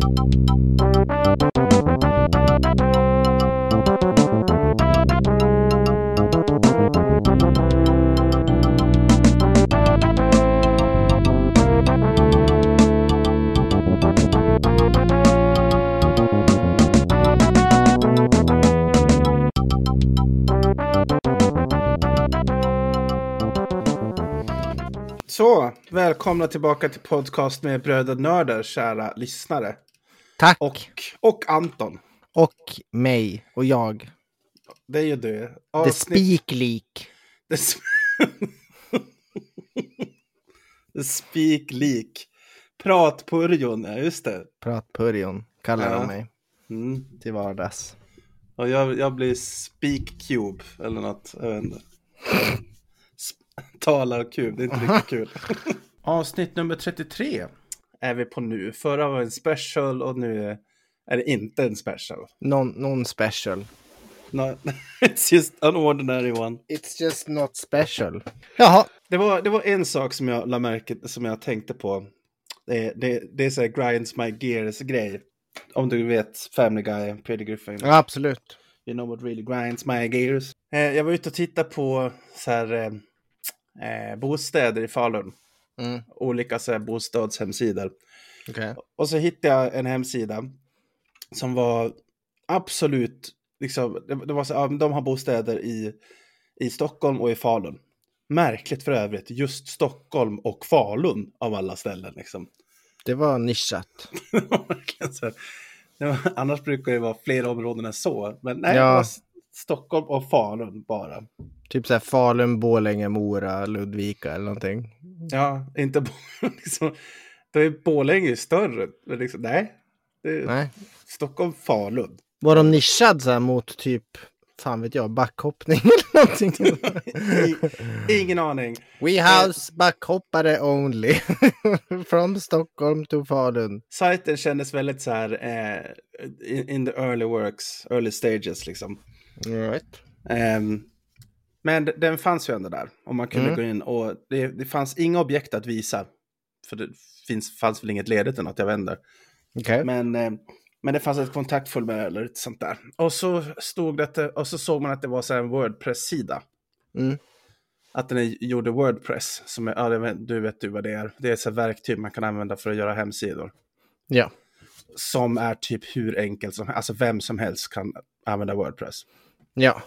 Så, välkomna tillbaka till podcast med Bröder Nördar, kära lyssnare. Tack. Och, och Anton. Och mig och jag. Det är ju du. The Avsnitt- Speak-Leak. The, sp- The Speak Leak. Pratpurjon, ja just det. Pratpurjon kallar Ja. de mig Mm. till vardags. Och jag, jag blir Speak Cube eller något. Jag vet inte. Talarkub, det är inte riktigt kul. Avsnitt nummer 33 är vi på nu. Förra var en special och nu är- det inte en special. Någon, någon special. No, it's just an ordinary one. It's just not special. Jaha. Det var, det var en sak som jag la märke som jag tänkte på. Det, det, det är så här grinds my gears grej. Om du vet Family Guy, Peter Griffin. Ja, absolut. You know what really grinds my gears. Eh, jag var ute och tittade på så här, eh, eh, bostäder i Falun. Mm. Olika så här, bostadshemsidor. Okej. Och så hittade jag en hemsida som var absolut, liksom, det, det var så, ja, de har bostäder i, i Stockholm och i Falun. Märkligt för övrigt, just Stockholm och Falun av alla ställen liksom. Det var nischat. Det var annars brukar det vara fler områden än så, men nej, Ja. det var S- Stockholm och Falun bara. Typ så här Falun, Borlänge, Mora, Ludvika eller någonting. Ja, inte liksom, då är Borlänge större, liksom, nej. Nej. Stockholm, Falun. Var de nischad så här mot typ, fan vet jag, backhoppning eller någonting? Ingen aning. We house backhoppare only. From Stockholm to Falun. Sajten kändes väldigt så här eh, in, in the early works, early stages liksom. Right. Ehm, men den fanns ju ändå där och man kunde Mm. gå in och det, det fanns inga objekt att visa. För det finns, fanns väl inget ledigt eller något, jag inte. Okej. Men, eh, men det fanns ett kontaktformulär eller ett sånt där. Och så stod det, och så såg man att det var så en Wordpress-sida. Mm. Att den är, gjorde Wordpress, som är, ja, du vet du vad det är. Det är ett verktyg man kan använda för att göra hemsidor. Ja. som är typ hur enkelt som helst. Alltså vem som helst kan använda Wordpress. Ja,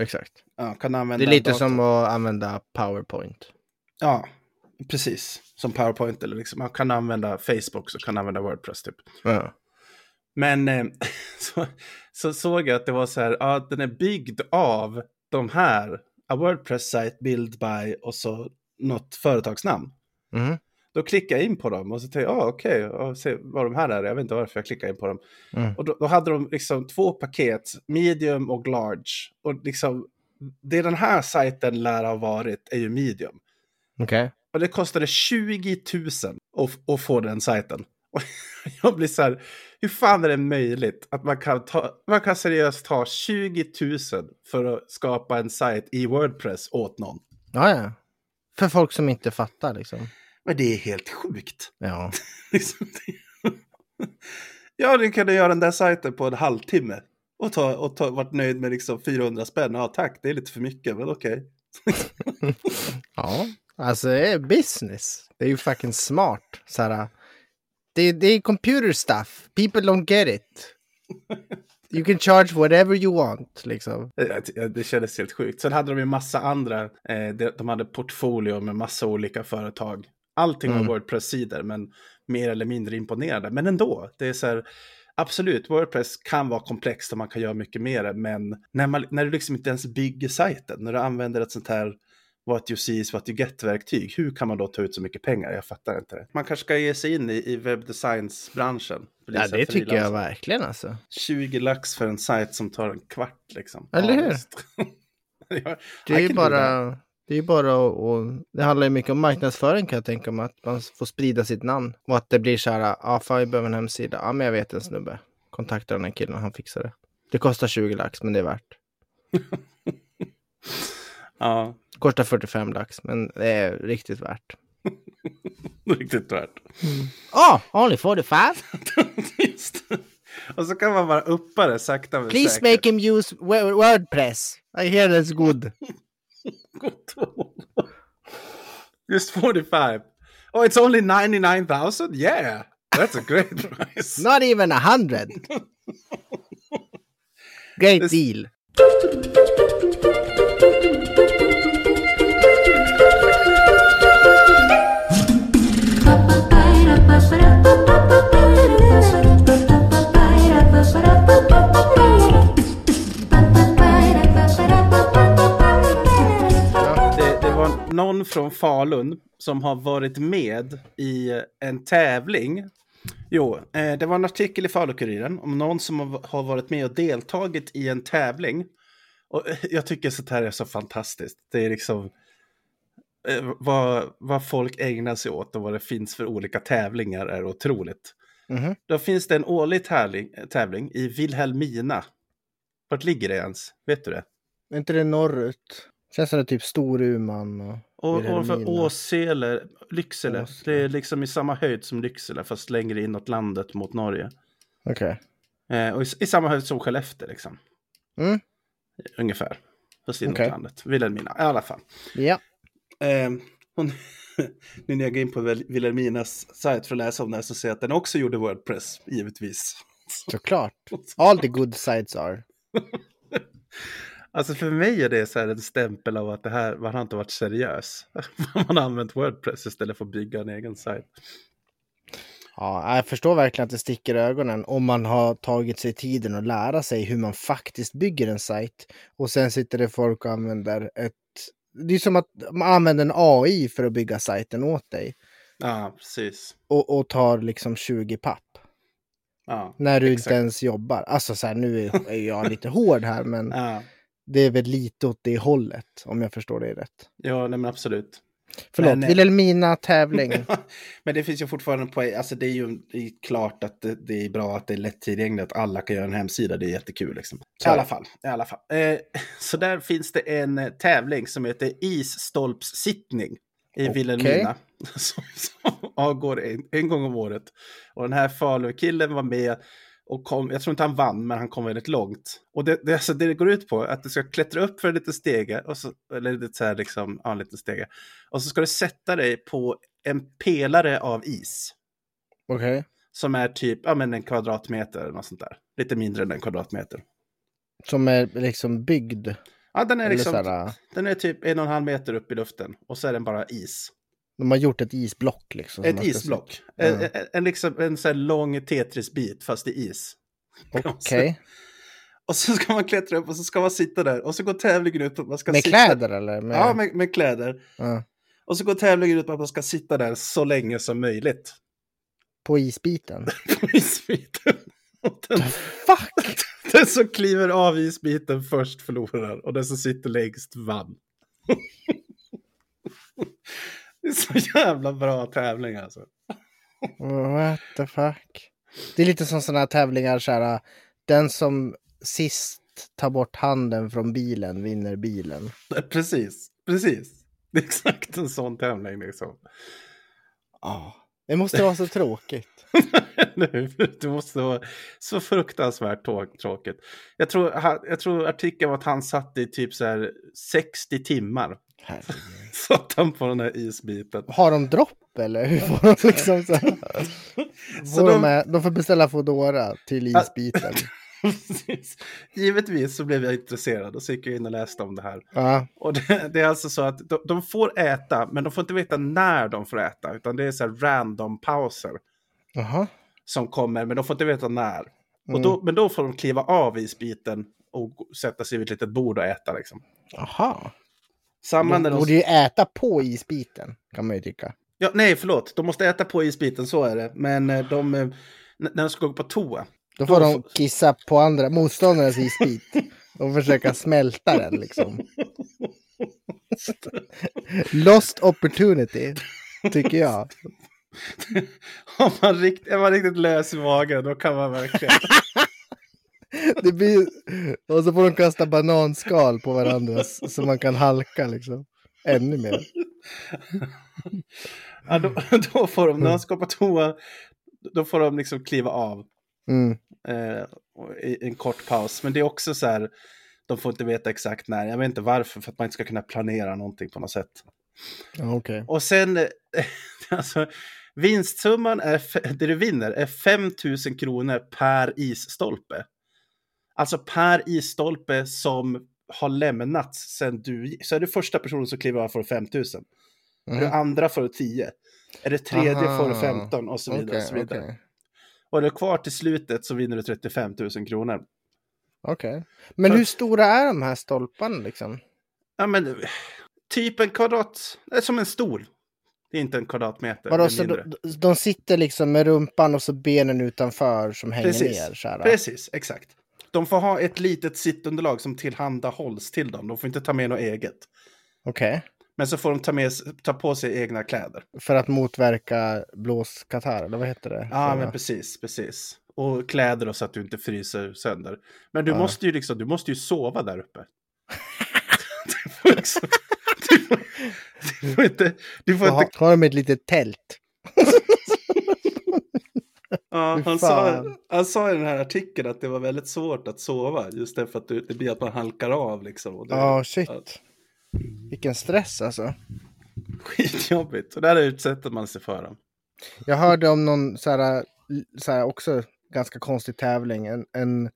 exakt. Ja, kan använda Det är lite som att använda PowerPoint. Ja, precis. Som PowerPoint eller liksom. Man kan använda Facebook så kan använda Wordpress typ. Ja. Men eh, så, så såg jag att det var så här, ja den är byggd av de här, a Wordpress site build by och så något företagsnamn. Mhm. Då klickade jag in på dem och så tänkte jag, ah, okej, och se vad de här är. Jag vet inte varför jag klickade in på dem. Mm. Och då, då hade de liksom två paket, medium och large. Och liksom, det den här sajten lär ha varit är ju medium. Okej. Och det kostade 20 000 att, att få den sajten. Och jag blir så här, hur fan är det möjligt att man kan, ta, man kan seriöst ta 20 000 för att skapa en sajt i Wordpress åt någon? Ja, ja. För folk som inte fattar liksom. Men det är helt sjukt. Ja. Liksom, ja, du kunde göra den där sajten på en halvtimme. Och, ta, och ta, varit nöjd med liksom 400 spänn. Ja, tack, det är lite för mycket, men okej. Ja. Alltså det är business. Det är ju fucking smart. Så här, det, det är computer stuff. People don't get it. You can charge whatever you want liksom. Det, kändes helt sjukt. Sen hade de ju massa andra. Eh, de hade portfolio med massa olika företag. Allting Mm. Wordpress-sidor, men mer eller mindre imponerande. Men ändå, det är så här. Absolut, Wordpress kan vara komplext och man kan göra mycket mer. Men när, man, när du liksom inte ens bygger sajten, när du använder ett sånt här what you see is what you get-verktyg, hur kan man då ta ut så mycket pengar? Jag fattar inte det. Man kanske ska ge sig in i, i webbdesignsbranschen. Ja, det tycker jag verkligen alltså. 20 lax för en sajt som tar en kvart liksom. Eller hur? Det är ju bara, det är ju bara och, det handlar ju mycket om marknadsföring kan jag tänka mig. Att man får sprida sitt namn. Och att det blir så här, ja fan vi behöver en hemsida. Ja men jag vet en snubbe. Kontakta den här killen, han fixar det. Det kostar 20 lax men det är värt. Ja, Kostar 45 lax men det är riktigt värt. Riktigt värt. Oh, only 45? Just det. Och så kan man bara uppa det sakta men Please säkert. make him use wo- Wordpress. I hear that's good. Gott råd. Just 45. Oh, it's only 99,000? Yeah, that's a great price. Not even a hundred. Great This- deal. från Falun som har varit med i en tävling. Jo, eh, det var en artikel i Falukuriren om någon som har- varit med och deltagit i en tävling. Och eh, jag tycker sånt här är så fantastiskt. Det är liksom eh, vad, vad folk ägnar sig åt och vad det finns för olika tävlingar är otroligt. Mhm. Då finns det en årlig tävling, tävling i Vilhelmina. Vart ligger det ens? Vet du det? Är inte det norrut? Känns som det typ Storuman och... Och, och för Vilhelmina. Åsele, Lycksele, Åsele. det är liksom i samma höjd som Lycksele fast längre inåt landet mot Norge. Okej. Eh, och i, i samma höjd som Skellefteå liksom. Mm. Ungefär. Fast inåt Okej. landet. Vilhelmina, i alla fall. Ja. Eh, hon, nu när jag går in på Vil- Vilhelminas sajt för att läsa om det här så ser jag att den också gjorde Wordpress, givetvis. Såklart. All the good sides are. Alltså för mig är det så här en stämpel av att det här, man har inte varit seriös. Man har använt Wordpress istället för att bygga en egen sajt. Ja, jag förstår verkligen att det sticker i ögonen om man har tagit sig tiden att lära sig hur man faktiskt bygger en sajt. Och sen sitter det folk och använder ett... Det är som att man använder en AI för att bygga sajten åt dig. Ja, precis. Och, och tar liksom 20 papp. Ja, När du exakt. inte ens jobbar. Alltså så här, nu är jag lite hård här men Ja, det är väl lite åt det hållet om jag förstår det rätt. ja nej, men absolut. Förlåt, Men, eh, Vilhelmina tävling. Men det finns ju fortfarande poäng. Alltså det är ju det är klart att det, det är bra att det är lättillgängligt, att alla kan göra en hemsida. Det är jättekul liksom. I Så är alla fall. I alla fall. Eh, så där finns det en eh, tävling som heter isstolpssittning i Okej. Vilhelmina. Som, som avgår en, en gång om året. Och den här Falukillen var med och kom, jag tror inte han vann, men han kom väldigt långt. Och det, det, alltså, det går ut på att du ska klättra upp för en liten stege, och så, eller lite så här liksom, ja, en liten stege. Och så ska du sätta dig på en pelare av is. Okej. Som är typ ja, men en kvadratmeter eller något sånt där. Lite mindre än en kvadratmeter. Som är liksom byggd. Ja, den är, liksom, den är typ en och en halv meter upp i luften. Och så är den bara is. De har gjort ett isblock liksom. som Ett isblock. sitta- En, en, en, liksom, en så här lång Tetris-bit fast i is. Okej. Och så ska man klättra upp och så ska man sitta där. Och så går tävlingen ut att man ska Med sitta... kläder eller? Med... Ja, med, med kläder. Ja. Och så går tävlingen ut på att man ska sitta där så länge som möjligt. På isbiten. På isbiten. Och den, Fuck! den som kliver av isbiten först förlorar. Och den som sitter längst vann. Det är så jävla bra tävling alltså. What the fuck? Det är lite som sådana här tävlingar så här. Den som sist tar bort handen från bilen vinner bilen. Precis, precis. Det är exakt en sån tävling liksom. Ja. Det måste vara så tråkigt. nu, det måste vara så fruktansvärt tråkigt. Jag tror, jag tror artikeln var att han satt i typ så här 60 timmar. Satt han på den här isbiten. Har de dropp eller? Hur får de liksom så här? Så Får de, de- med, de får beställa Foodora till isbiten. Givetvis så blev jag intresserad och så gick jag in och läste om det här. Ja, Och det, det är alltså så att de, de får äta, men de får inte veta när de får äta, utan det är så här random pauser jaha. som kommer, men de får inte veta när. Och Mm. då, men då får de kliva av isbiten och sätta sig vid ett litet bord och äta liksom. Jaha. Samma De de... borde ju äta på isbiten, kan man ju tycka. Ja, nej, förlåt. De måste äta på isbiten, så är det. Men eh, de, eh, när de ska gå på toa. Då får de kissa på andra motståndarens isbit och försöka smälta den liksom. Lost opportunity, tycker jag. Om man rikt, är man riktigt lös i magen, då kan man verkligen... Det blir... Och så får de kasta bananskal på varandra så man kan halka liksom. Ännu mer. ja, då, då får de, när de ska på toa, då får de liksom kliva av Mm. eh, i en kort paus. Men det är också så här, de får inte veta exakt när. Jag vet inte varför, för att man inte ska kunna planera någonting på något sätt. Ja, Okej. Och sen, alltså, vinstsumman är, det du vinner är 5 000 kronor per isstolpe. Alltså per isstolpe som har lämnats sen du Så är du första personen som kliver av får du 5 000. Är du andra får du 10. Är det tredje får du Aha. 15 och så vidare. Okej, och så vidare. okej. Och är du kvar till slutet så vinner du 35 000 kronor. Okej. Men hur stora är de här stolparna liksom? Ja men, typ en kvadrat, det är som en stol. Det är inte en kvadratmeter. Vadå, är så de, de sitter liksom med rumpan och så benen utanför som hänger Precis. ner? Så här. Precis, exakt. De får ha ett litet sittunderlag som tillhandahålls till dem. De får inte ta med något eget. Okej. Men så får de ta, med, ta på sig egna kläder. För att motverka blåskatarr, eller vad heter det? Ja, Så- men precis, precis. Och kläder så att du inte fryser sönder. Men du Ja. måste ju liksom, du måste ju sova där uppe. du, får liksom, du, får, du får inte, du får inte har de ett litet tält? Ja, han, sa, han sa i den här artikeln att det var väldigt svårt att sova. Just därför att det, det blir att man halkar av liksom. Ja, shit. ja, Vilken stress alltså. Skitjobbigt. Och där utsätter man sig för dem. Jag hörde om någon så här, så här också ganska konstig tävling. En, en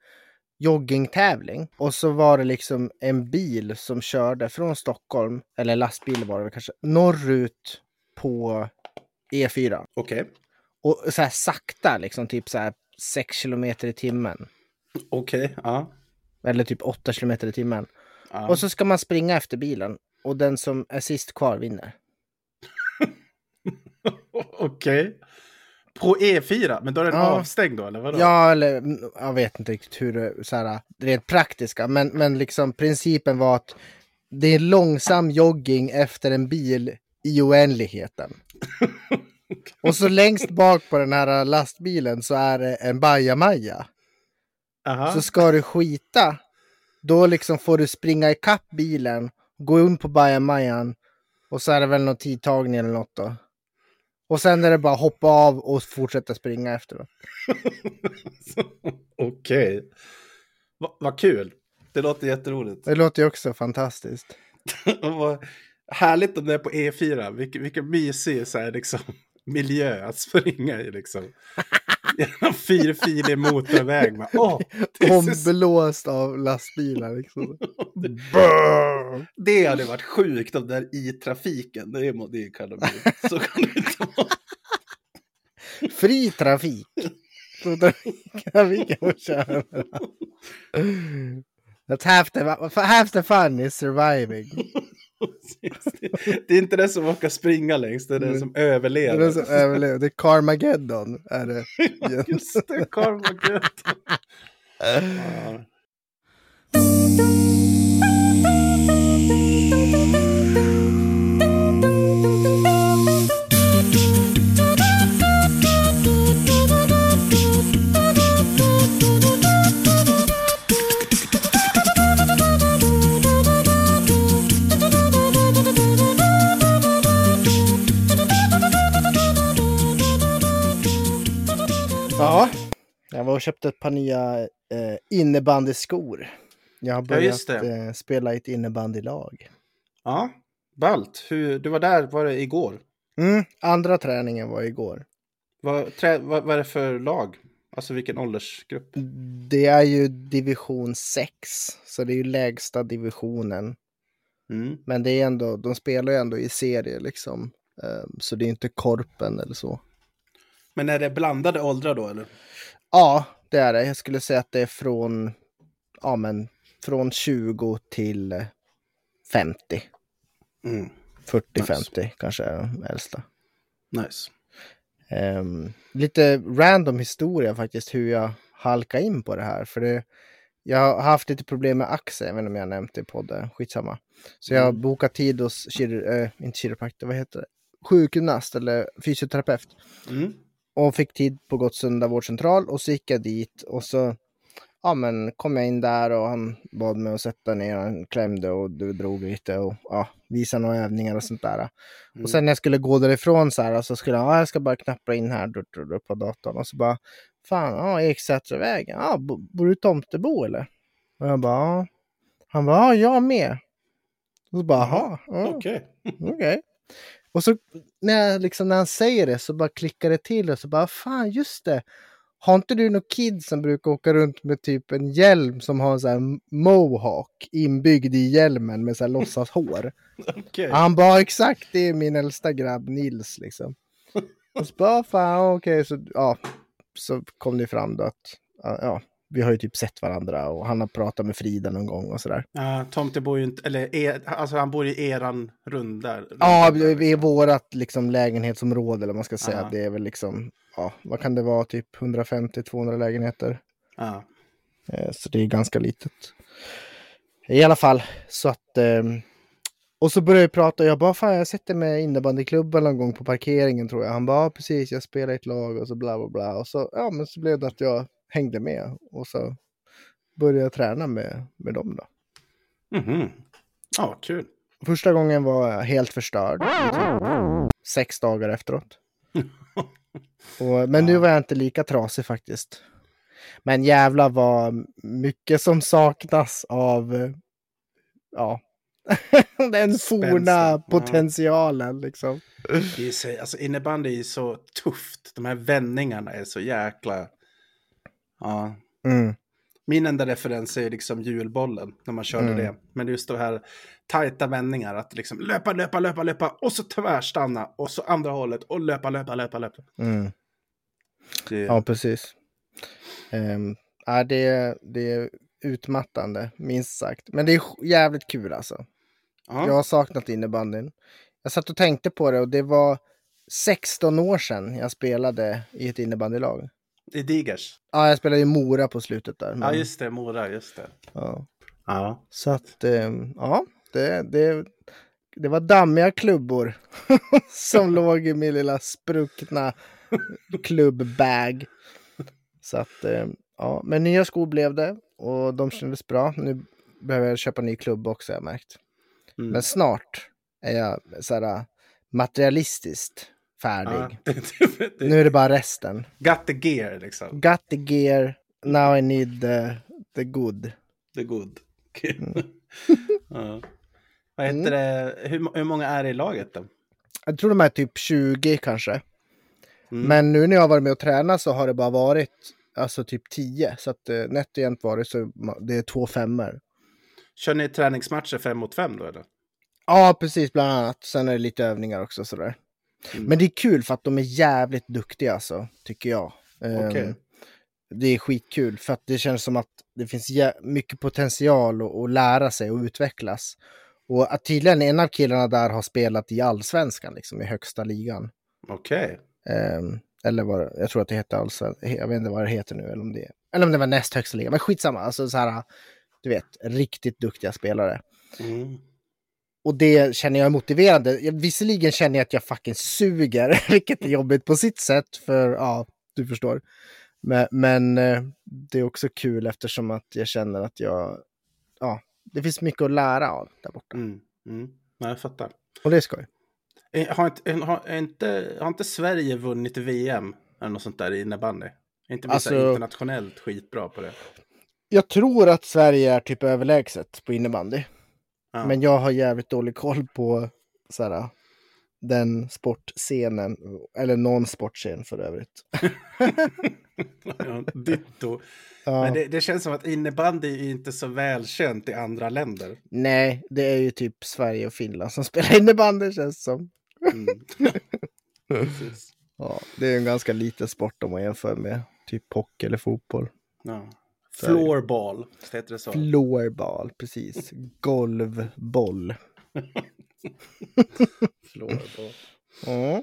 joggingtävling. Och så var det liksom en bil som körde från Stockholm, eller lastbil var det kanske, norrut på E4. Okej. Och så här sakta, liksom typ så här 6 kilometer i timmen. Okej, ja. Eller typ 8 kilometer i timmen. Ja. Och så ska man springa efter bilen. Och den som är sist kvar vinner. Okej. På E4, men då är den Ja. avstängd då, eller vadå? Ja, eller mm, jag vet inte riktigt hur det så här, rent praktiska, men, men liksom principen var att det är långsam jogging efter en bil i oändligheten. Och så längst bak på den här lastbilen så är det en bajamaja. Så ska du skita, då liksom får du springa ikapp bilen, gå in på bajamajan och så är det väl någon tidtagning eller något då. Och sen är det bara hoppa av och fortsätta springa efter. Då. Okej. Va- Vad kul. Det låter jätteroligt. Det låter ju också fantastiskt. Vad härligt om det är på E4. Vilken, vilken mysig så här, liksom, miljö att springa i. Liksom. Genom fyrfilig motorväg. Bara, is- Omblåst av lastbilar. Liksom. det hade varit sjukt om det är i trafiken. Det, är, det kan de. Så kan det inte vara. Fri trafik. Så trafiken får köra. That's half the, half the fun is surviving. Det är inte den som orkar springa längst, det är den som överlever. Det är, så överlever. det är Carmageddon. Är det. Just det, Carmageddon. Ja. Ja, jag var och köpte ett par nya eh, innebandyskor. Jag har Ja, börjat det. eh, spela i ett innebandylag. ja, ballt. Hur, du var där, var det igår? Mm, andra träningen var igår. Vad, trä, vad, vad är det för lag? Alltså vilken åldersgrupp? Det är ju division 6, så det är ju lägsta divisionen. Mm. Men det är ändå, de spelar ju ändå i serie liksom. Eh, så det är inte korpen eller så. Men är det blandade åldrar då eller? Ja, det är det. Jag skulle säga att det är från, ja men, från 20 till eh, 50. Mm. 40-50 kanske är de äldsta. Nice. Ehm, lite random historia faktiskt hur jag halkade in på det här. För det, jag har haft lite problem med axeln, inte om jag nämnt det i podden, skitsamma. Så jag har Mm. bokat tid hos, kiro, eh, inte kiropraktor, vad heter det? Sjukgymnast eller fysioterapeut. Mm. Och fick tid på Gottsunda vårdcentral och så gick jag dit och så ja, men kom jag in där och han bad mig att sätta ner, han klämde och du drog lite och ja, visa några övningar och sånt där. Mm. Och sen när jag skulle gå därifrån så här, så skulle jag, ah, jag ska bara knappra in här dur, dur, dur, på datorn. Och så bara, fan, ja, Eksätravägen, ja, bo- bor du i Tomtebo eller? Och jag bara, ja. Han bara, ja, jag med. Och så bara, jaha, ja, Okej. okej. Och så när, liksom, när han säger det så bara klickar det till och så bara, fan just det. Har inte du någon kid som brukar åka runt med typ en hjälm som har en sån här mohawk inbyggd i hjälmen med så här låtsas hår? Okej. Han bara exakt, det är min äldsta grabb Nils liksom. Och så bara, fan okej, så ja, så kom det fram då att ja, vi har ju typ sett varandra och han har pratat med Frida någon gång och sådär. Ja, Tomte bor ju inte, eller er, alltså han bor i eran runda. Ja, runda- vi är vårat liksom lägenhetsområde eller man ska säga. Ja. Det är väl liksom, ja, vad kan det vara, typ 150-200 lägenheter. Ja. Eh, Så det är ganska litet. I alla fall, så att... ehm, Och så började jag prata och jag bara, fan jag sätter mig i innebandyklubben någon gång på parkeringen tror jag. Han bara, ja, precis, jag spelar i ett lag och så bla bla bla. Och så, ja men så blev det att jag hängde med och så började jag träna med, med dem då. Mhm. Ja, kul. Första gången var jag helt förstörd. typ Sex dagar efteråt. Och, men nu var jag inte lika trasig faktiskt. Men jävla vad mycket som saknas av ja, den forna Spänsten, ja. potentialen liksom. Det är så, alltså innebandy är så tufft. De här vändningarna är så jäkla... Ja. Mm. Min enda referens är liksom julbollen, när man körde Mm. det. Men just det här tajta vändningar, att liksom löpa, löpa, löpa, löpa, och så tvärstanna, och så andra hållet, och löpa, löpa, löpa, löpa. Mm. Det, Ja, precis. Um, ja, det, det är utmattande, minst sagt. Men det är jävligt kul alltså. ja. Jag har saknat innebandyn. Jag satt och tänkte på det och det var 16 år sedan jag spelade i ett innebandylag. I Digers. Ja, jag spelade i Mora på slutet där. Ja, men- just det, Mora, just det. ja. Ja. Så att, ehm, ja, det, det, det var dammiga klubbor som låg i min lilla spruckna klubbbag. Så att, ehm, ja, men nya skor blev det och de kändes bra. Nu behöver jag köpa ny klubb också har jag märkt. Mm. Men snart är jag så här materialistiskt färdig. Ja. Det, det, Nu är det bara resten. Got the gear, liksom. Got the gear, now I need the, the good. The good. Mm. ja. Vad heter det? Hur, hur många är det i laget då? Jag tror de är typ 20 kanske. Mm. Men nu när jag har varit med och tränat så har det bara varit alltså typ 10. Så att eh, nätt och jämnt var det så det är två femmor. Kör ni träningsmatcher fem mot fem då eller? Ja, precis bland annat. Sen är det lite övningar också sådär. Mm. Men det är kul för att de är jävligt duktiga alltså, tycker jag. Ehm, Okej. Det är skitkul för att det känns som att det finns mycket potential att, att lära sig och utvecklas. Och att tydligen en av killarna där har spelat i allsvenskan, liksom i högsta ligan. Okej. Ehm, eller vad jag tror att det heter allsvenskan. Jag vet inte vad det heter nu. Eller om det, eller om det var näst högsta ligan. Men skitsamma. Alltså så här, du vet, riktigt duktiga spelare. Mm. Och det känner jag är motiverande. Jag, visserligen känner jag att jag fucking suger, vilket är jobbigt på sitt sätt. För ja, du förstår. Men, men eh, det är också kul eftersom att jag känner att jag, ja, det finns mycket att lära av där borta. Mm. Mm. Nej, jag fattar. Och det är skoj. Eh, Har inte, har, är inte, har inte Sverige vunnit VM eller något sånt där i innebandy? Är inte vi Alltså- internationellt skitbra på det? Jag tror att Sverige är typ överlägset på innebandy. Ja. Men jag har jävligt dålig koll på så här, den sportscenen, eller någon sportscen för övrigt. ditto. Ja. Men det, det känns som att innebandy är inte så välkänt i andra länder. Nej, det är ju typ Sverige och Finland som spelar innebandy känns som. Mm. Ja, det är en ganska liten sport om man jämför med typ hockey eller fotboll. Ja. Floorball, heter det så? Floorball, precis. Golvboll. Floorball. Mm.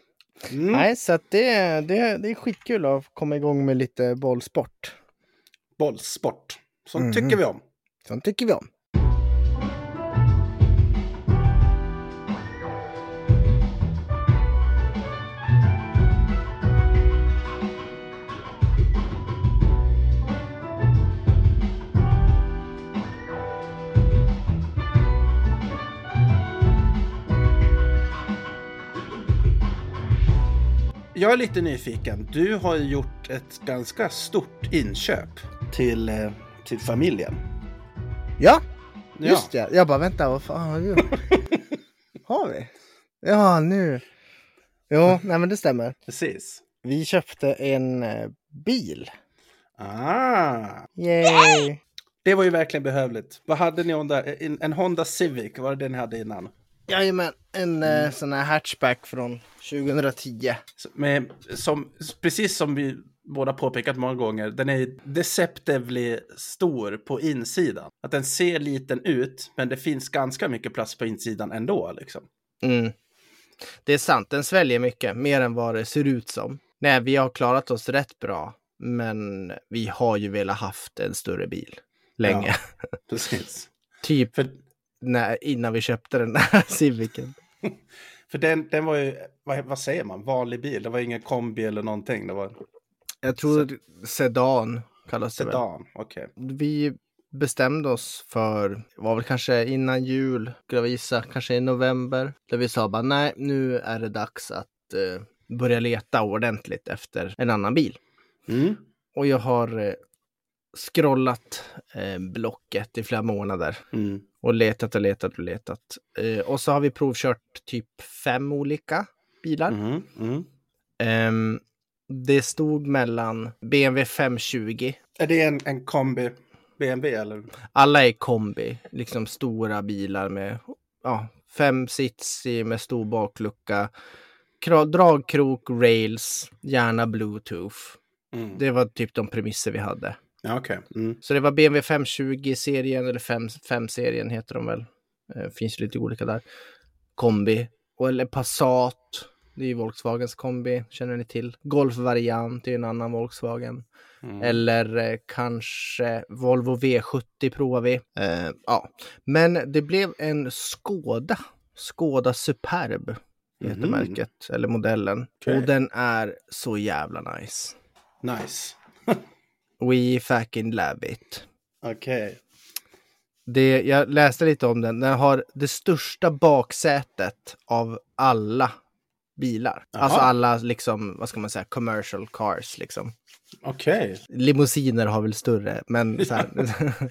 Mm. Nej, så att det, det, det är skitkul att komma igång med lite bollsport. Bollsport. Sånt Mhm. tycker vi om. Sånt tycker vi om. Jag är lite nyfiken. Du har ju gjort ett ganska stort inköp till, eh, till familjen. Ja, just ja. Jag bara vänta, vad fan har vi gjort? har vi? Ja, nu. Jo, nej men det stämmer. Precis. Vi köpte en eh, bil. Ah, Yay! det var ju verkligen behövligt. Vad hade ni Honda? En, en Honda Civic, var det det ni hade innan? Jajamän, en eh, sån här hatchback från 2010. Så Med, som, precis som vi båda påpekat många gånger, den är deceptively stor på insidan. Att den ser liten ut, men det finns ganska mycket plats på insidan ändå. Liksom. Mm. Det är sant, den sväljer mycket, mer än vad det ser ut som. Nej, vi har klarat oss rätt bra, men vi har ju velat haft en större bil länge. Precis. typ För, när, innan vi köpte den här Civicen. för den, den var ju, vad, vad säger man, vanlig bil. Det var ingen kombi eller någonting. Det var Jag tror sedan kallas det väl. sedan. Okej. Vi bestämde oss för, det var väl kanske innan jul, skulle jag visa, kanske i november. Där vi sa bara nej, nu är det dags att eh, börja leta ordentligt efter en annan bil. Mm. Och jag har eh, scrollat eh, Blocket i flera månader Mm. och letat och letat och letat. Eh, och så har vi provkört typ fem olika bilar. Mm. Mm. Ehm, det stod mellan BMW 520. Är det en, en kombi BMW eller? Alla är kombi, liksom stora bilar med ja, fem sits i med stor baklucka. Dragkrok, rails, gärna bluetooth. Mm. Det var typ de premisser vi hade. Ja, okej. Mm. Så det var BMW 520-serien, eller 5-serien heter de väl. Eh, finns lite olika där. Kombi, eller Passat. Det är ju Volkswagens kombi, känner ni till. Golf-variant, det är en annan Volkswagen. Mm. Eller eh, kanske Volvo V70 provar vi. Eh, ja, men det blev en Skoda. Skoda Superb heter Mhm. märket, eller modellen. Okej. Och den är så jävla nice. Nice. We fucking love it. Okej. Det, jag läste lite om den. Den har det största baksätet av alla bilar. Jaha. Alltså alla liksom, vad ska man säga, commercial cars liksom. Okej. Limousiner har väl större, men så här,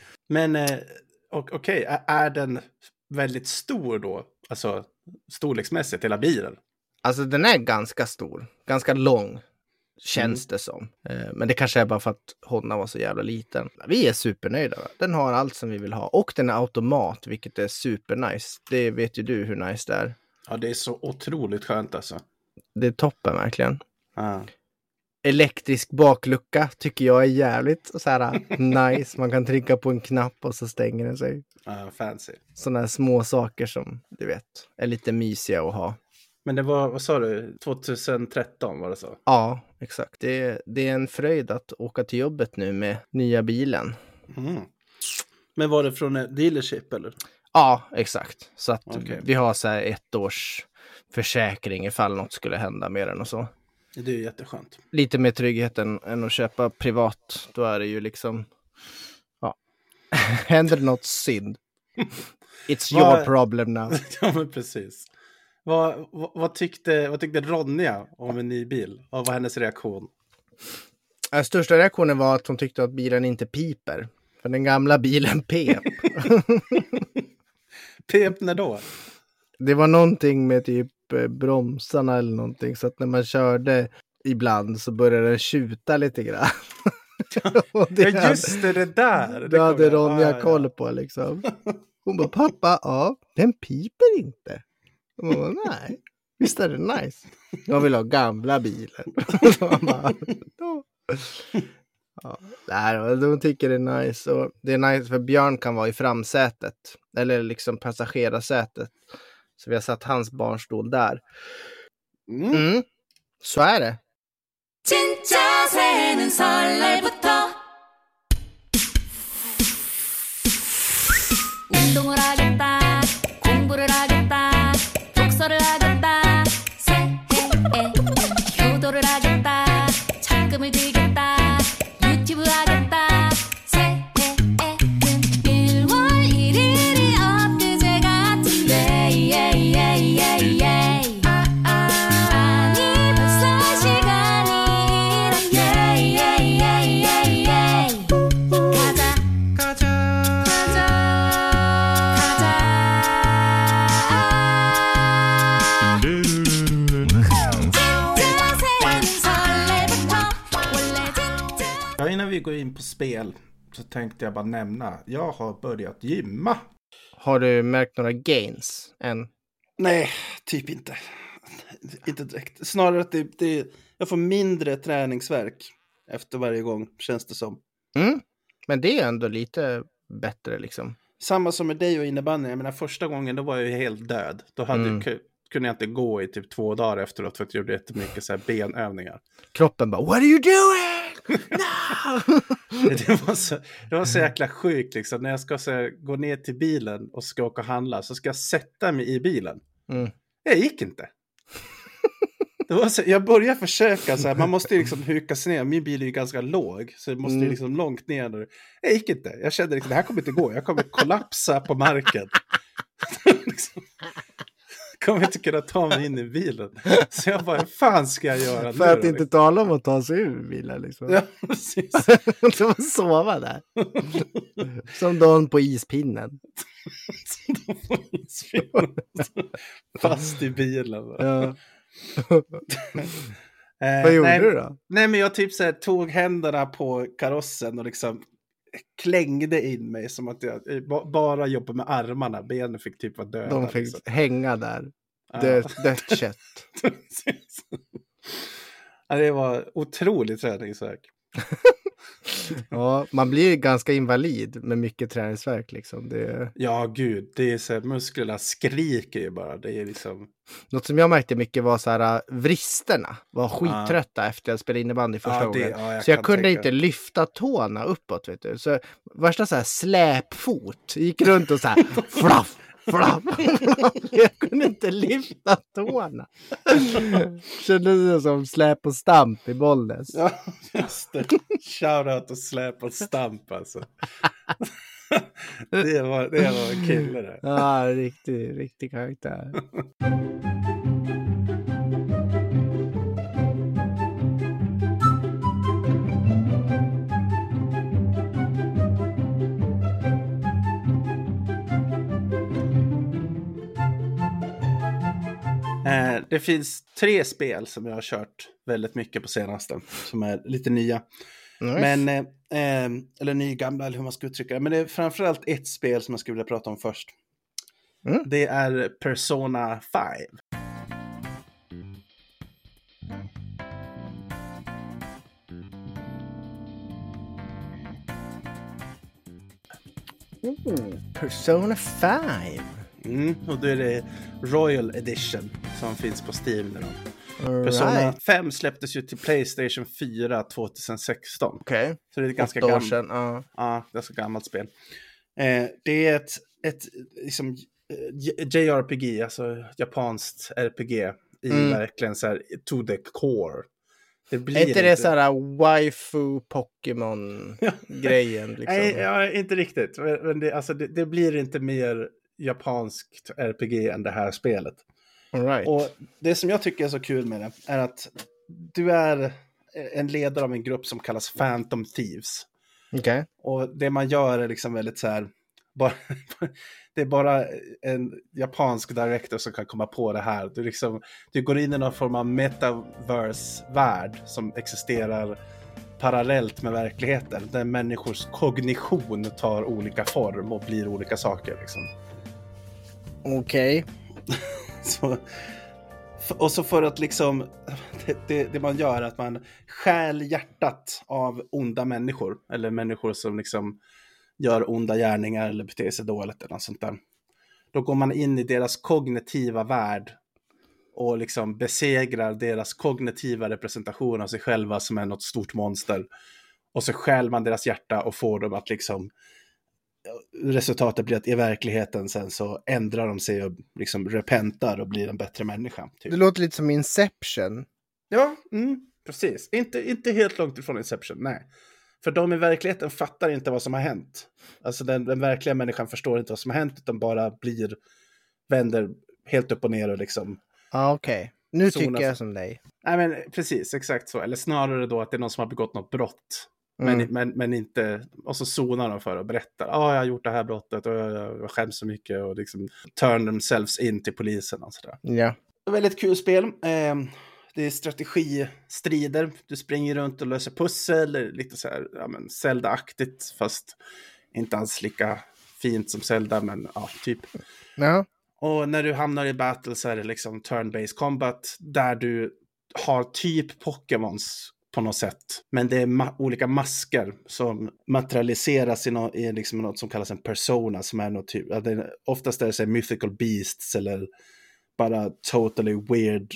Men eh, okej, är- är den väldigt stor då? Alltså storleksmässigt, hela bilen? Alltså den är ganska stor, ganska lång. Känns det som. Eh, Men det kanske är bara för att Honda var så jävla liten. Vi är supernöjda. Den har allt som vi vill ha. Och den är automat, vilket är supernice. Det vet ju du hur nice det är. Ja, det är så otroligt skönt alltså. Det är toppen verkligen. Ja. Elektrisk baklucka tycker jag är jävligt så här nice. Man kan trycka på en knapp och så stänger den sig. Ja, fancy. Sådana små saker som du vet är lite mysiga att ha. Men det var, vad sa du, 2013 var det så? Ja, exakt. Det, det är en fröjd att åka till jobbet nu med nya bilen. Mm. Men var det från en dealership eller? Ja, exakt. Så att Okej. vi har så här ett års försäkring ifall något skulle hända med den och så. Det är ju jätteskönt. Lite mer trygghet än, att köpa privat. Då är det ju liksom, ja, händer det något synd. It's your problem now. ja, men precis. Vad, vad, vad, tyckte, vad tyckte Ronja om en ny bil? Vad var hennes reaktion? Den största reaktionen var att hon tyckte att bilen inte piper. För den gamla bilen pep. Pep när då? Det var någonting med typ eh, bromsarna eller någonting. Så att när man körde ibland så började den tjuta lite grann. Det Ja, just det, det där. Det hade Ronja Ah, koll på liksom. Hon bara, pappa, ja, den piper inte. Och man bara, nej, visst är det nice. Jag vill ha gamla bilen. Så bara, "Ja." Ja, nej, de tycker det är nice. Och det är nice för Björn kan vara i framsätet. Eller liksom passagerarsätet. Så vi har satt hans barnstol där. Mm. Mm, så är det. not like tänkte jag bara nämna, jag har börjat gymma. Har du märkt några gains än? Nej, typ inte. Inte direkt. Snarare att det, det, jag får mindre träningsverk efter varje gång, känns det som. Mm. Men det är ändå lite bättre liksom. Samma som med dig och innebandy. Jag menar, första gången då var jag ju helt död. Då hade, Mm. ku- kunde jag inte gå i typ två dagar efteråt för att jag gjorde jättemycket så här benövningar. Kroppen bara What are you doing? Det var så, det var så jäkla sjukt liksom. När jag ska så gå ner till bilen och ska åka och handla så ska jag sätta mig i bilen. Mm. Jag gick inte. Det var så, jag började försöka så här, man måste ju liksom huka sig ner. Min bil är ju ganska låg, så det måste ju Mm. liksom långt ner. nu. Jag gick inte. Jag kände liksom, det här kommer inte gå. Jag kommer kollapsa på marken. liksom. Kommer inte kunna ta mig in i bilen. Så jag bara, vad fan ska jag göra För nu att då, inte tala om att ta sig ur bilen liksom. Ja, precis. det var sova där. Som dagen på ispinnen. Fast i bilen. Ja. Eh, Vad gjorde nej, du då? Nej, men jag typ så här, tog händerna på karossen och liksom klängde in mig som att jag ba- bara jobbade med armarna. Benen fick typ vara döda. De fick liksom. hänga där. Ja. Precis. ja, det var otrolig träningsvärk. Ja, man blir ganska invalid med mycket träningsvärk liksom. Det, Ja, gud, det är så här, musklerna skriker ju bara. Det är liksom... något som jag märkte mycket var så här, äh, vristerna var skittrötta efter jag spelade innebandy första Ja, det- gången. ja, jag så jag kunde tänka. inte lyfta tårna uppåt, vet du. Så värsta så här släpfot. Gick runt och så här flaff, flaff. jag kunde inte lyfta tårna. Kändes som släp och stamp i Bollnäs. Ja, just det. Shoutout och släp och stamp alltså. det, var, det var en kille det. Ja, riktig, riktig karaktär. Det finns tre spel som jag har kört väldigt mycket på senaste. Som är lite nya. Nice. Men, eh, eh, eller nygamla eller hur man ska uttrycka det. Men det är framförallt ett spel som jag skulle vilja prata om först. Mm. Det är Persona 5. Oh, Persona 5. Mm, och då är det Royal Edition som finns på Steam. Nu då. All Persona right. 5 släpptes ju till Playstation 4 2016. Okej. Så det är ett ganska gammalt. sedan. Ja. Ganska gammalt spel. Eh, det är ett, ett liksom, eh, JRPG, alltså japanskt RPG i Mm. verkligen så här to the core. Det blir Är inte det så här waifu Pokémon-grejen? Liksom? Nej, ja, inte riktigt. Men det, alltså, det, det blir inte mer japanskt RPG än det här spelet. Right. Och det som jag tycker är så kul med det är att du är en ledare av en grupp som kallas Phantom Thieves. Okej. Och det man gör är liksom väldigt så här, bara, det är bara en japansk director som kan komma på det här. Du, liksom, du går in i någon form av metaverse-värld som existerar parallellt med verkligheten. Där människors kognition tar olika form och blir olika saker. Liksom. Okej. Så, och så för att liksom, det, det, det man gör är att man stjäl hjärtat av onda människor. Eller människor som liksom gör onda gärningar eller beter sig dåligt eller något sånt där. Då går man in i deras kognitiva värld och liksom besegrar deras kognitiva representation av sig själva som är något stort monster. Och så stjäl man deras hjärta och får dem att liksom resultatet blir att i verkligheten sen så ändrar de sig och liksom repentar och blir en bättre människa. Typ. Det låter lite som Inception. Ja, mm, precis. Inte, inte helt långt ifrån Inception, nej. För de i verkligheten fattar inte vad som har hänt. Alltså den, den verkliga människan förstår inte vad som har hänt utan bara blir, vänder helt upp och ner och liksom Ja, okej. Nu Zona tycker jag som dig. Nej men precis, exakt så. Eller snarare då att det är någon som har begått något brott. Mm. Men, men, men inte, och så zonar de för och berättar. Ja, ah, jag har gjort det här brottet och jag, jag, skäms så mycket och liksom turn themselves in till polisen och sådär. Ja. Väldigt kul spel. Eh, Det är strategistrider. Du springer runt och löser pussel. eller Lite så här, ja men Zelda-aktigt. Fast inte alls lika fint som Zelda, men ja, typ. Ja. Och när du hamnar i battle så är det liksom turn-based combat. Där du har typ Pokémons på något sätt. Men det är ma olika masker som materialiseras i, no i liksom något som kallas en persona. Som är något typ, det oftast är det så här mythical beasts eller bara totally weird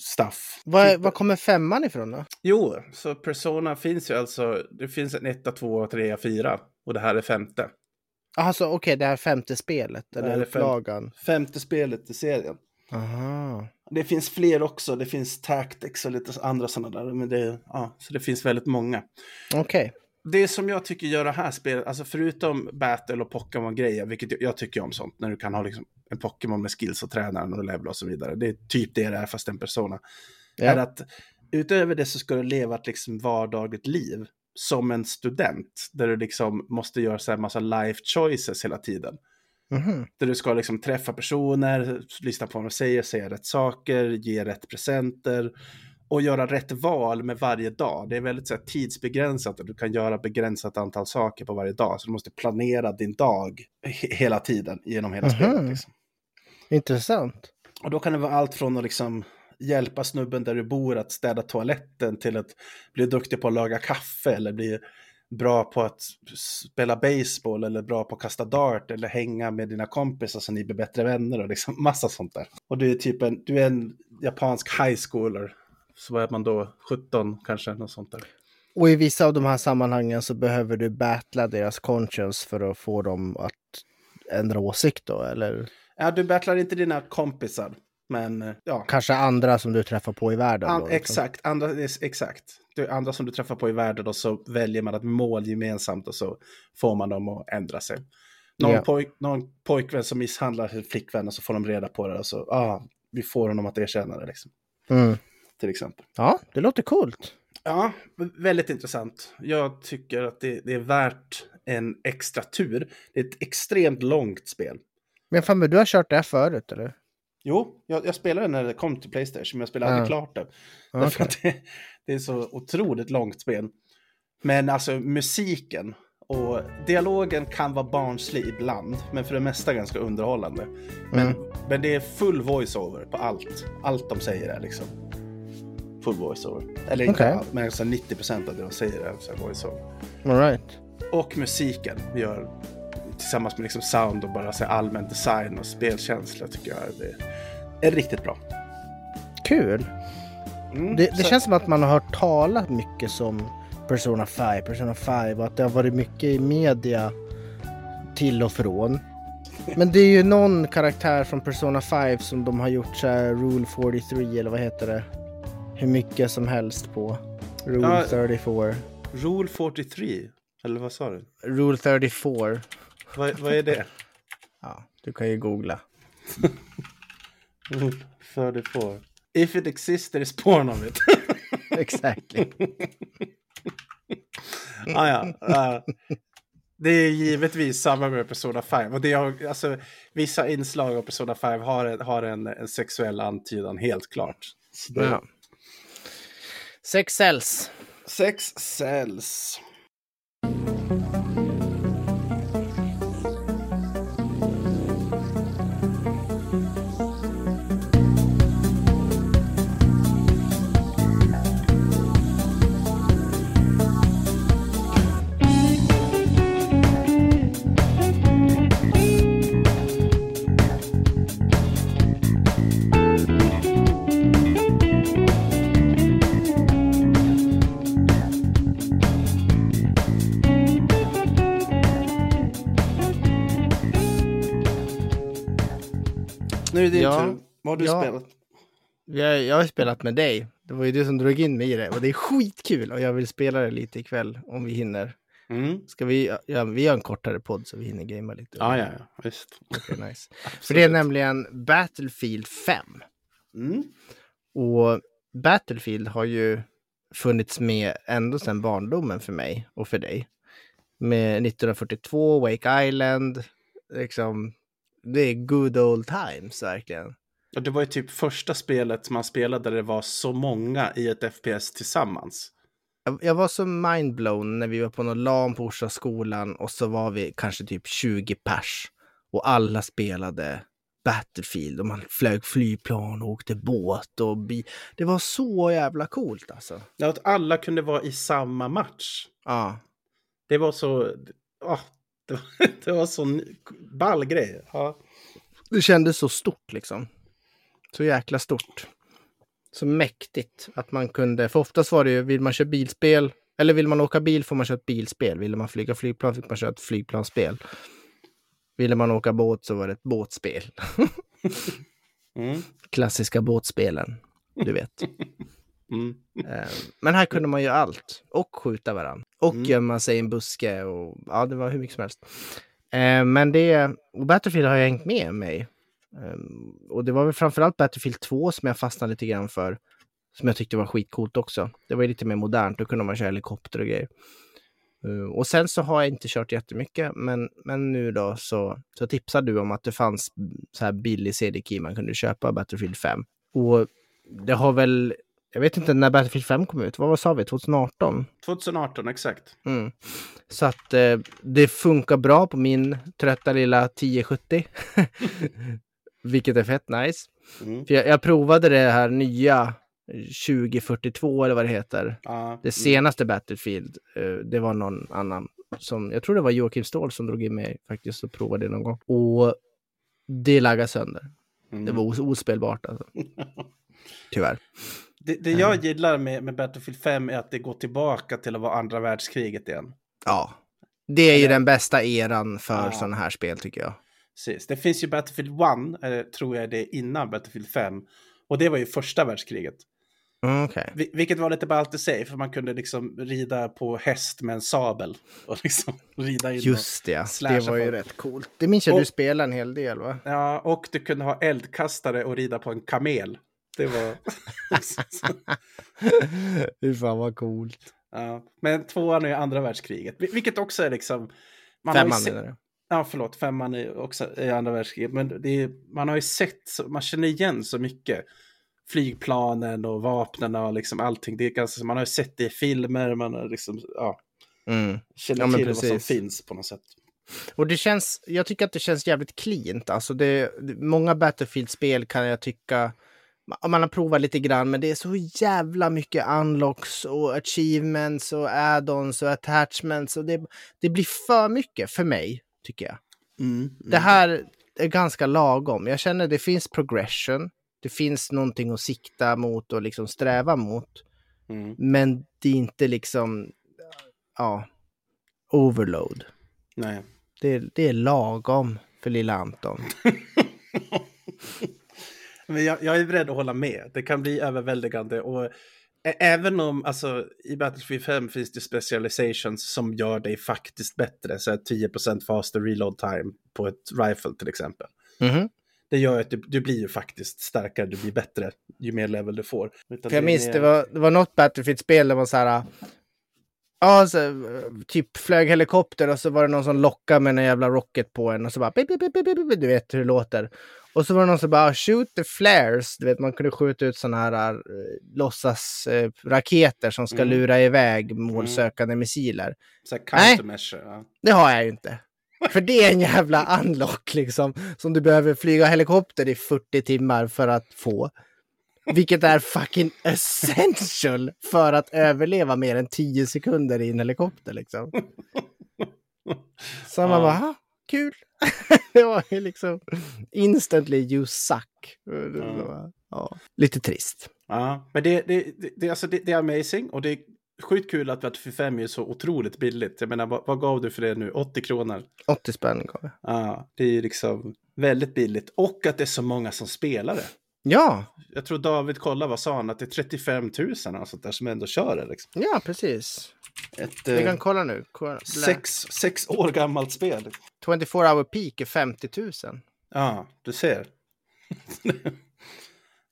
stuff. Var, Typ- var kommer femman ifrån då? Jo, så Persona finns ju alltså, det finns en etta, två, tre, fyra. Och det här är femte. Alltså okej, det här femte spelet, Det här eller är fem- upplagan. Femte spelet i serien. Aha. Det finns fler också, det finns Tactics och lite andra sådana där. Men det, ja, så det finns väldigt många. Okej. Det som jag tycker gör det här spelet, alltså förutom Battle och Pokémon-grejer, vilket jag, jag tycker om sånt, när du kan ha liksom en Pokémon med skills och tränaren och level och så vidare. Det är typ det det är, fast en persona. Är Ja. att utöver det så ska du leva ett liksom vardagligt liv som en student, där du liksom måste göra så här massa life choices hela tiden. Mhm. Där du ska liksom träffa personer, lyssna på vad de säger, säga rätt saker, ge rätt presenter och göra rätt val med varje dag. Det är väldigt så här, tidsbegränsat och du kan göra begränsat antal saker på varje dag. Så du måste planera din dag he- hela tiden genom hela Mhm. spelet. Liksom. Intressant. Och då kan det vara allt från att liksom hjälpa snubben där du bor att städa toaletten till att bli duktig på att laga kaffe eller bli bra på att spela baseball eller bra på att kasta dart eller hänga med dina kompisar så ni blir bättre vänner och liksom massa sånt där. Och du är typ en, du är en japansk high schooler. Så är man då 17 kanske, något sånt där. Och i vissa av de här sammanhangen så behöver du battla deras conscience för att få dem att ändra åsikt då, eller Ja, du battlar inte dina kompisar, men eh, ja. kanske andra som du träffar på i världen. An, då, liksom. exakt, andra, exakt. Är andra som du träffar på i världen och så väljer man ett mål gemensamt och så får man dem att ändra sig. Någon, Ja. pojk, någon pojkvän som misshandlar sin flickvän och så får de reda på det och så, ah, vi får honom att erkänna det liksom, Mm. till exempel. Ja, det låter coolt. Ja, väldigt intressant. Jag tycker att det, det är värt en extra tur. Det är ett extremt långt spel. Men fan, men du har kört det här förut eller? Jo, jag, jag spelade när det kom till Playstation, men jag spelade aldrig Ja. klart det. Därför okej. att det, det är så otroligt långt spel. Men alltså musiken och dialogen kan vara barnslig ibland, men för det mesta ganska underhållande. Men, Mm. men det är full voice-over på allt. Allt de säger är liksom full voice-over. Eller inte Okej. allt, men alltså 90% av det de säger är voice-over. All right. Och musiken gör tillsammans med liksom sound och bara så allmän design och spelkänsla tycker jag det är riktigt bra. Kul. Mm, Det, det känns som att man har hört talat mycket som Persona 5, Persona 5 och att det har varit mycket i media till och från. Men det är ju någon karaktär från Persona 5 som de har gjort så här Rule 43 eller vad heter det? Hur mycket som helst på. Rule Ja. 34. Rule 43, eller vad sa du? Rule 34. Vad, vad är det? Ja, du kan ju googla. Rule 34. If it exists there is porn of it. Exactly. ah, ja. ja. Det är givetvis samma med Persona 5. Och det är, alltså, vissa inslag av Persona 5 har, en, har en, en sexuell antydan, helt klart. Det, Ja. Sex cells. Sex cells. Nu är det din Ja. tur. Vad har du Ja. spelat? Jag, jag har spelat med dig. Det var ju du som drog in mig i det och det är skitkul och jag vill spela det lite ikväll om vi hinner. Mm. Ska vi, ja, vi gör en kortare podd så vi hinner gamea lite. Ja, ja, ja. Visst. Okej, nice. För det är nämligen Battlefield 5. Mm. Och Battlefield har ju funnits med ända sedan barndomen för mig och för dig. Med 1942, Wake Island, liksom. Det är good old times verkligen. Och det var ju typ första spelet man spelade där det var så många i ett FPS tillsammans. Jag, jag var så mindblown när vi var på någon LAN på Orsa skolan och så var vi kanske typ 20 pers. Och alla spelade Battlefield och man flög flygplan och åkte båt och bi- Det var så jävla coolt alltså. Ja, att alla kunde vara i samma match. Ja. Det var så... ah, det, var, det var så n- ball grej. Ja. Det kändes så stort liksom. Så jäkla stort. Så mäktigt att man kunde, för oftast var det ju, vill man köra bilspel, eller vill man åka bil får man köra ett bilspel. Ville man flyga flygplan fick man köra ett flygplansspel. Ville man åka båt så var det ett båtspel. Mm, Klassiska båtspelen, du vet. mm. Eh, Men här kunde man göra allt. Och skjuta varandra. Och Mm. gömma sig i en buske. Och, ja, det var hur mycket som helst. Eh, Men det... Och Battlefield har ju hängt med mig. Ehm, Och det var väl framförallt Battlefield 2 som jag fastnade lite grann för. Som jag tyckte var skitcoolt också. Det var ju lite mer modernt. Då kunde man köra helikopter och grejer. Eh, Och sen så har jag inte kört jättemycket. Men, men nu då så, så tipsade du om att det fanns så här billig CD-key man kunde köpa Battlefield 5. Och det har väl jag vet inte när Battlefield 5 kom ut. Vad var- sa vi? 2018? 2018, exakt. Mm. Så att eh, det funkar bra på min trötta lilla 1070. Vilket är fett nice. Mm. För jag, jag provade det här nya 2042 eller vad det heter. Ja, Det senaste Battlefield. Eh, det var någon annan som, jag tror det var Joakim Ståhl som drog in mig faktiskt och provade det någon gång. Och det laggade sönder. mm. Det var os- ospelbart alltså. Tyvärr. Det, det jag gillar med, med Battlefield 5 är att det går tillbaka till att vara andra världskriget igen. Ja. Det är ju den bästa eran för Ja. sådana här spel tycker jag. Precis. Det finns ju Battlefield 1, eller tror jag det är innan Battlefield 5. Och det var ju första världskriget. Mm, Okej. Vi- Vilket var lite ballt i sig, för man kunde liksom rida på häst med en sabel. Och liksom rida in. Just det, det var ju folk. rätt coolt. Det minns jag Och- du spelade en hel del va? Ja, och du kunde ha eldkastare och rida på en kamel. Det var... Fy fan vad coolt. ja. Men tvåan är andra världskriget. vil- Vilket också är liksom... man Femman sett- menar du? Ja, förlåt, femman är också i andra världskriget. Men är, man har ju sett, man känner igen så mycket. Flygplanen och vapnen och liksom allting. Det är ganska, man har ju sett det i filmer, man har liksom, ja, Mm. känner Ja, till vad som precis. finns på något sätt. Och det känns, jag tycker att det känns jävligt cleant. Alltså det, många Battlefield-spel kan jag tycka, man har provat lite grann, men det är så jävla mycket unlocks och achievements och add-ons och attachments. Och det, det blir för mycket för mig, tycker jag. Mm, Det här är ganska lagom. Jag känner det finns progression. Det finns någonting att sikta mot och liksom sträva mot. Mm. Men det är inte liksom, ja, overload. Nej. Det, är- det är lagom för lilla Anton. Men jag, jag är beredd att hålla med. Det kan bli överväldigande. Och även om, alltså i Battlefield 5 finns det specializations som gör dig faktiskt bättre. Så här 10% faster reload time på ett rifle till exempel. Mhm. Det gör att du, du blir ju faktiskt starkare, du blir bättre ju mer level du får. Utan För jag är minns mer- det var, det var något Battlefield-spel där man så här, ja, så, typ flög helikopter och så var det någon som lockade med en jävla rocket på en och så bara, bip, bip, bip, bip, du vet hur det låter. Och så var det någon som bara, shoot the flares, du vet man kunde skjuta ut sådana här uh, låtsas eh, raketer som ska Mm. lura iväg målsökande missiler. Så Nej. Ja. Det har jag ju inte. För det är en jävla unlock liksom. Som du behöver flyga helikopter i 40 timmar för att få. Vilket är fucking essential för att överleva mer än 10 sekunder i en helikopter liksom. Så man Ja. bara, "Ha, kul. det var ju liksom instantly you suck. Ja. Ja. Lite trist. Ja, men det, det, det, det, alltså det, det är amazing och det är sjukt kul att Battlefield 5 är så otroligt billigt. Jag menar, vad, vad gav du för det nu? 80 kronor? 80 spänn gav jag. Ja, det är ju liksom väldigt billigt. Och att det är så många som spelar det. Ja, Jag tror David kolla vad sa han, att det är 35 000 och sånt där som ändå kör det. Liksom. ja precis. Ett Vi eh, kan kolla nu. Kolla. sex, sex år gammalt spel. 24 hour peak är 50 000. Ja, du ser.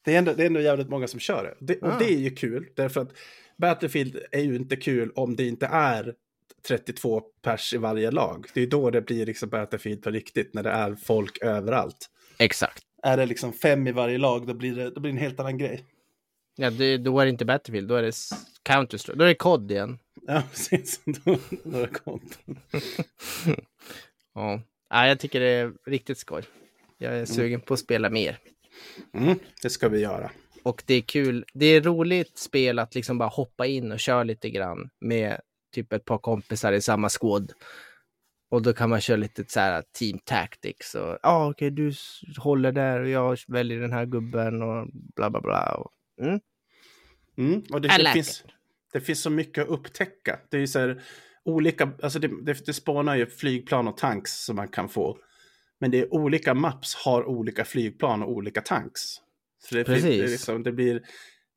det, är ändå, det är ändå jävligt många som kör det. det och Ja. det är ju kul, därför att Battlefield är ju inte kul om det inte är 32 pers i varje lag. Det är då det blir liksom Battlefield på riktigt, när det är folk överallt. Exakt. Är det liksom fem i varje lag, då blir det, då blir det en helt annan grej. Ja, det, då är det inte Battlefield, då är det Counter-Strike. Då är det COD igen. Ja, precis. Då, då är det kont. Ja. ja, jag tycker det är riktigt skoj. Jag är sugen på att spela mer. Mm, det ska vi göra. Och det är kul. Det är roligt spel att liksom bara hoppa in och köra lite grann med typ ett par kompisar i samma squad. Och då kan man köra lite så här team tactics och ja, ah, okej, du s- håller där och jag väljer den här gubben och bla bla bla. Och, mm. Mm, och det, det, finns, det finns så mycket att upptäcka. Det är ju så här olika, alltså det, det, det spånar ju flygplan och tanks som man kan få. Men det är olika maps har olika flygplan och olika tanks. Så det, Precis. Det, liksom, det, blir,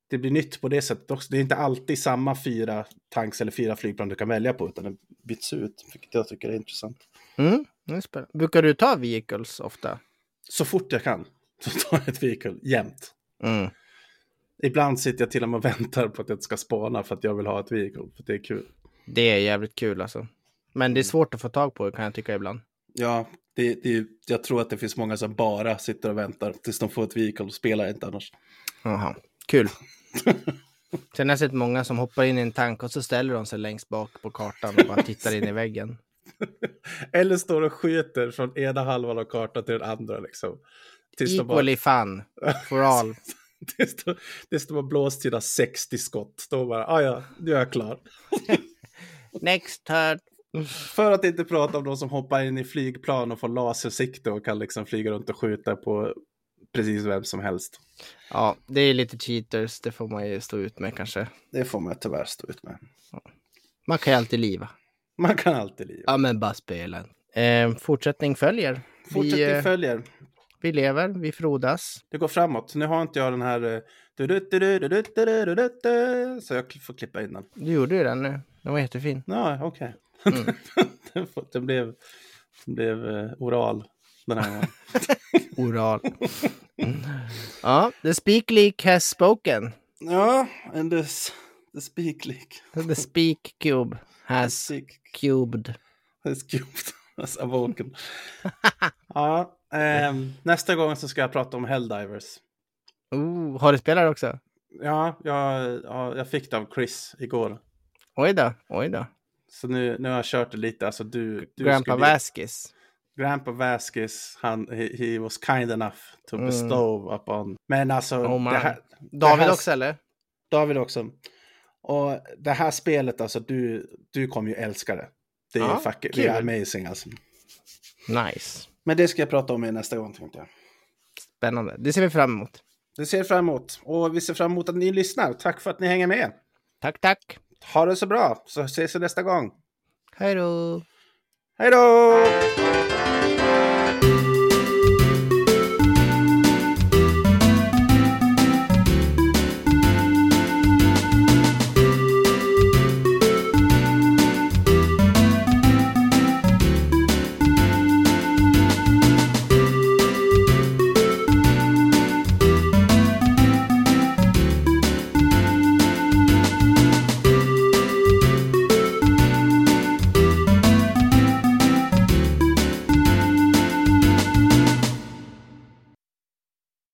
det blir nytt på det sättet också. Det är inte alltid samma fyra tanks eller fyra flygplan du kan välja på, utan det byts ut, vilket jag tycker är intressant. Mm. det är. Brukar du ta vehicles ofta? Så fort jag kan så tar jag ett vehicle jämt. Mm. Ibland sitter jag till och med och väntar på att det ska spåna för att jag vill ha ett vehicle, för det är kul. Det är jävligt kul alltså. Men det är svårt att få tag på kan jag tycka ibland. Ja, det, det, jag tror att det finns många som bara sitter och väntar tills de får ett vehicle och spelar inte annars. Jaha, kul. Sen har jag sett många som hoppar in i en tank och så ställer de sig längst bak på kartan och bara tittar in i väggen. Eller står och skjuter från ena halvan av kartan till den andra liksom. Tills de bara, Equally fun for all. tills de, tills de har blåst sina 60 skott. Då bara, ah, ja, nu är jag klar. Next turn. För att inte prata om de som hoppar in i flygplan och får lasersikte och kan liksom flyga runt och skjuta på precis vem som helst. Ja, det är lite cheaters, det får man ju stå ut med kanske. Det får man tyvärr stå ut med. Man kan ju alltid liva. Man kan alltid liva. Ja, men bara spela. Eh, fortsättning följer. Fortsättning vi, följer. Vi lever, vi frodas. Det går framåt. Nu har inte jag den här... Så jag får klippa in den. Du gjorde ju den nu. Den var jättefin. Ja, okej. Okay. Mm. den blev, den blev oral den här gången. Oral. ja, the speak leak has spoken. ja, and the, s- the speak leak. The speak cube has speak cubed. has cubed. Has awoken. ja, ehm, nästa gång så ska jag prata om Helldivers. Oh, har du spelat också? Ja, jag, ja, jag fick det av Chris igår. Oj då, oj då. Så nu, nu har jag kört det lite. Alltså du, du Grandpa skulle- Vasquez. Grandpa Vasquez, han, he, he was kind enough to Mm. bestow upon. Men alltså, Oh, det här, David det här, också eller? David också. Och det här spelet, alltså du, du kommer ju älska det. Det är, Ja, fuck, det är amazing alltså. Nice. Men det ska jag prata om i nästa gång tänkte jag. Spännande. Det ser vi fram emot. Det ser jag fram emot. Och vi ser fram emot att ni lyssnar. Tack för att ni hänger med. Tack, tack. Ha det så bra, så ses vi nästa gång. Hej då. Hej då!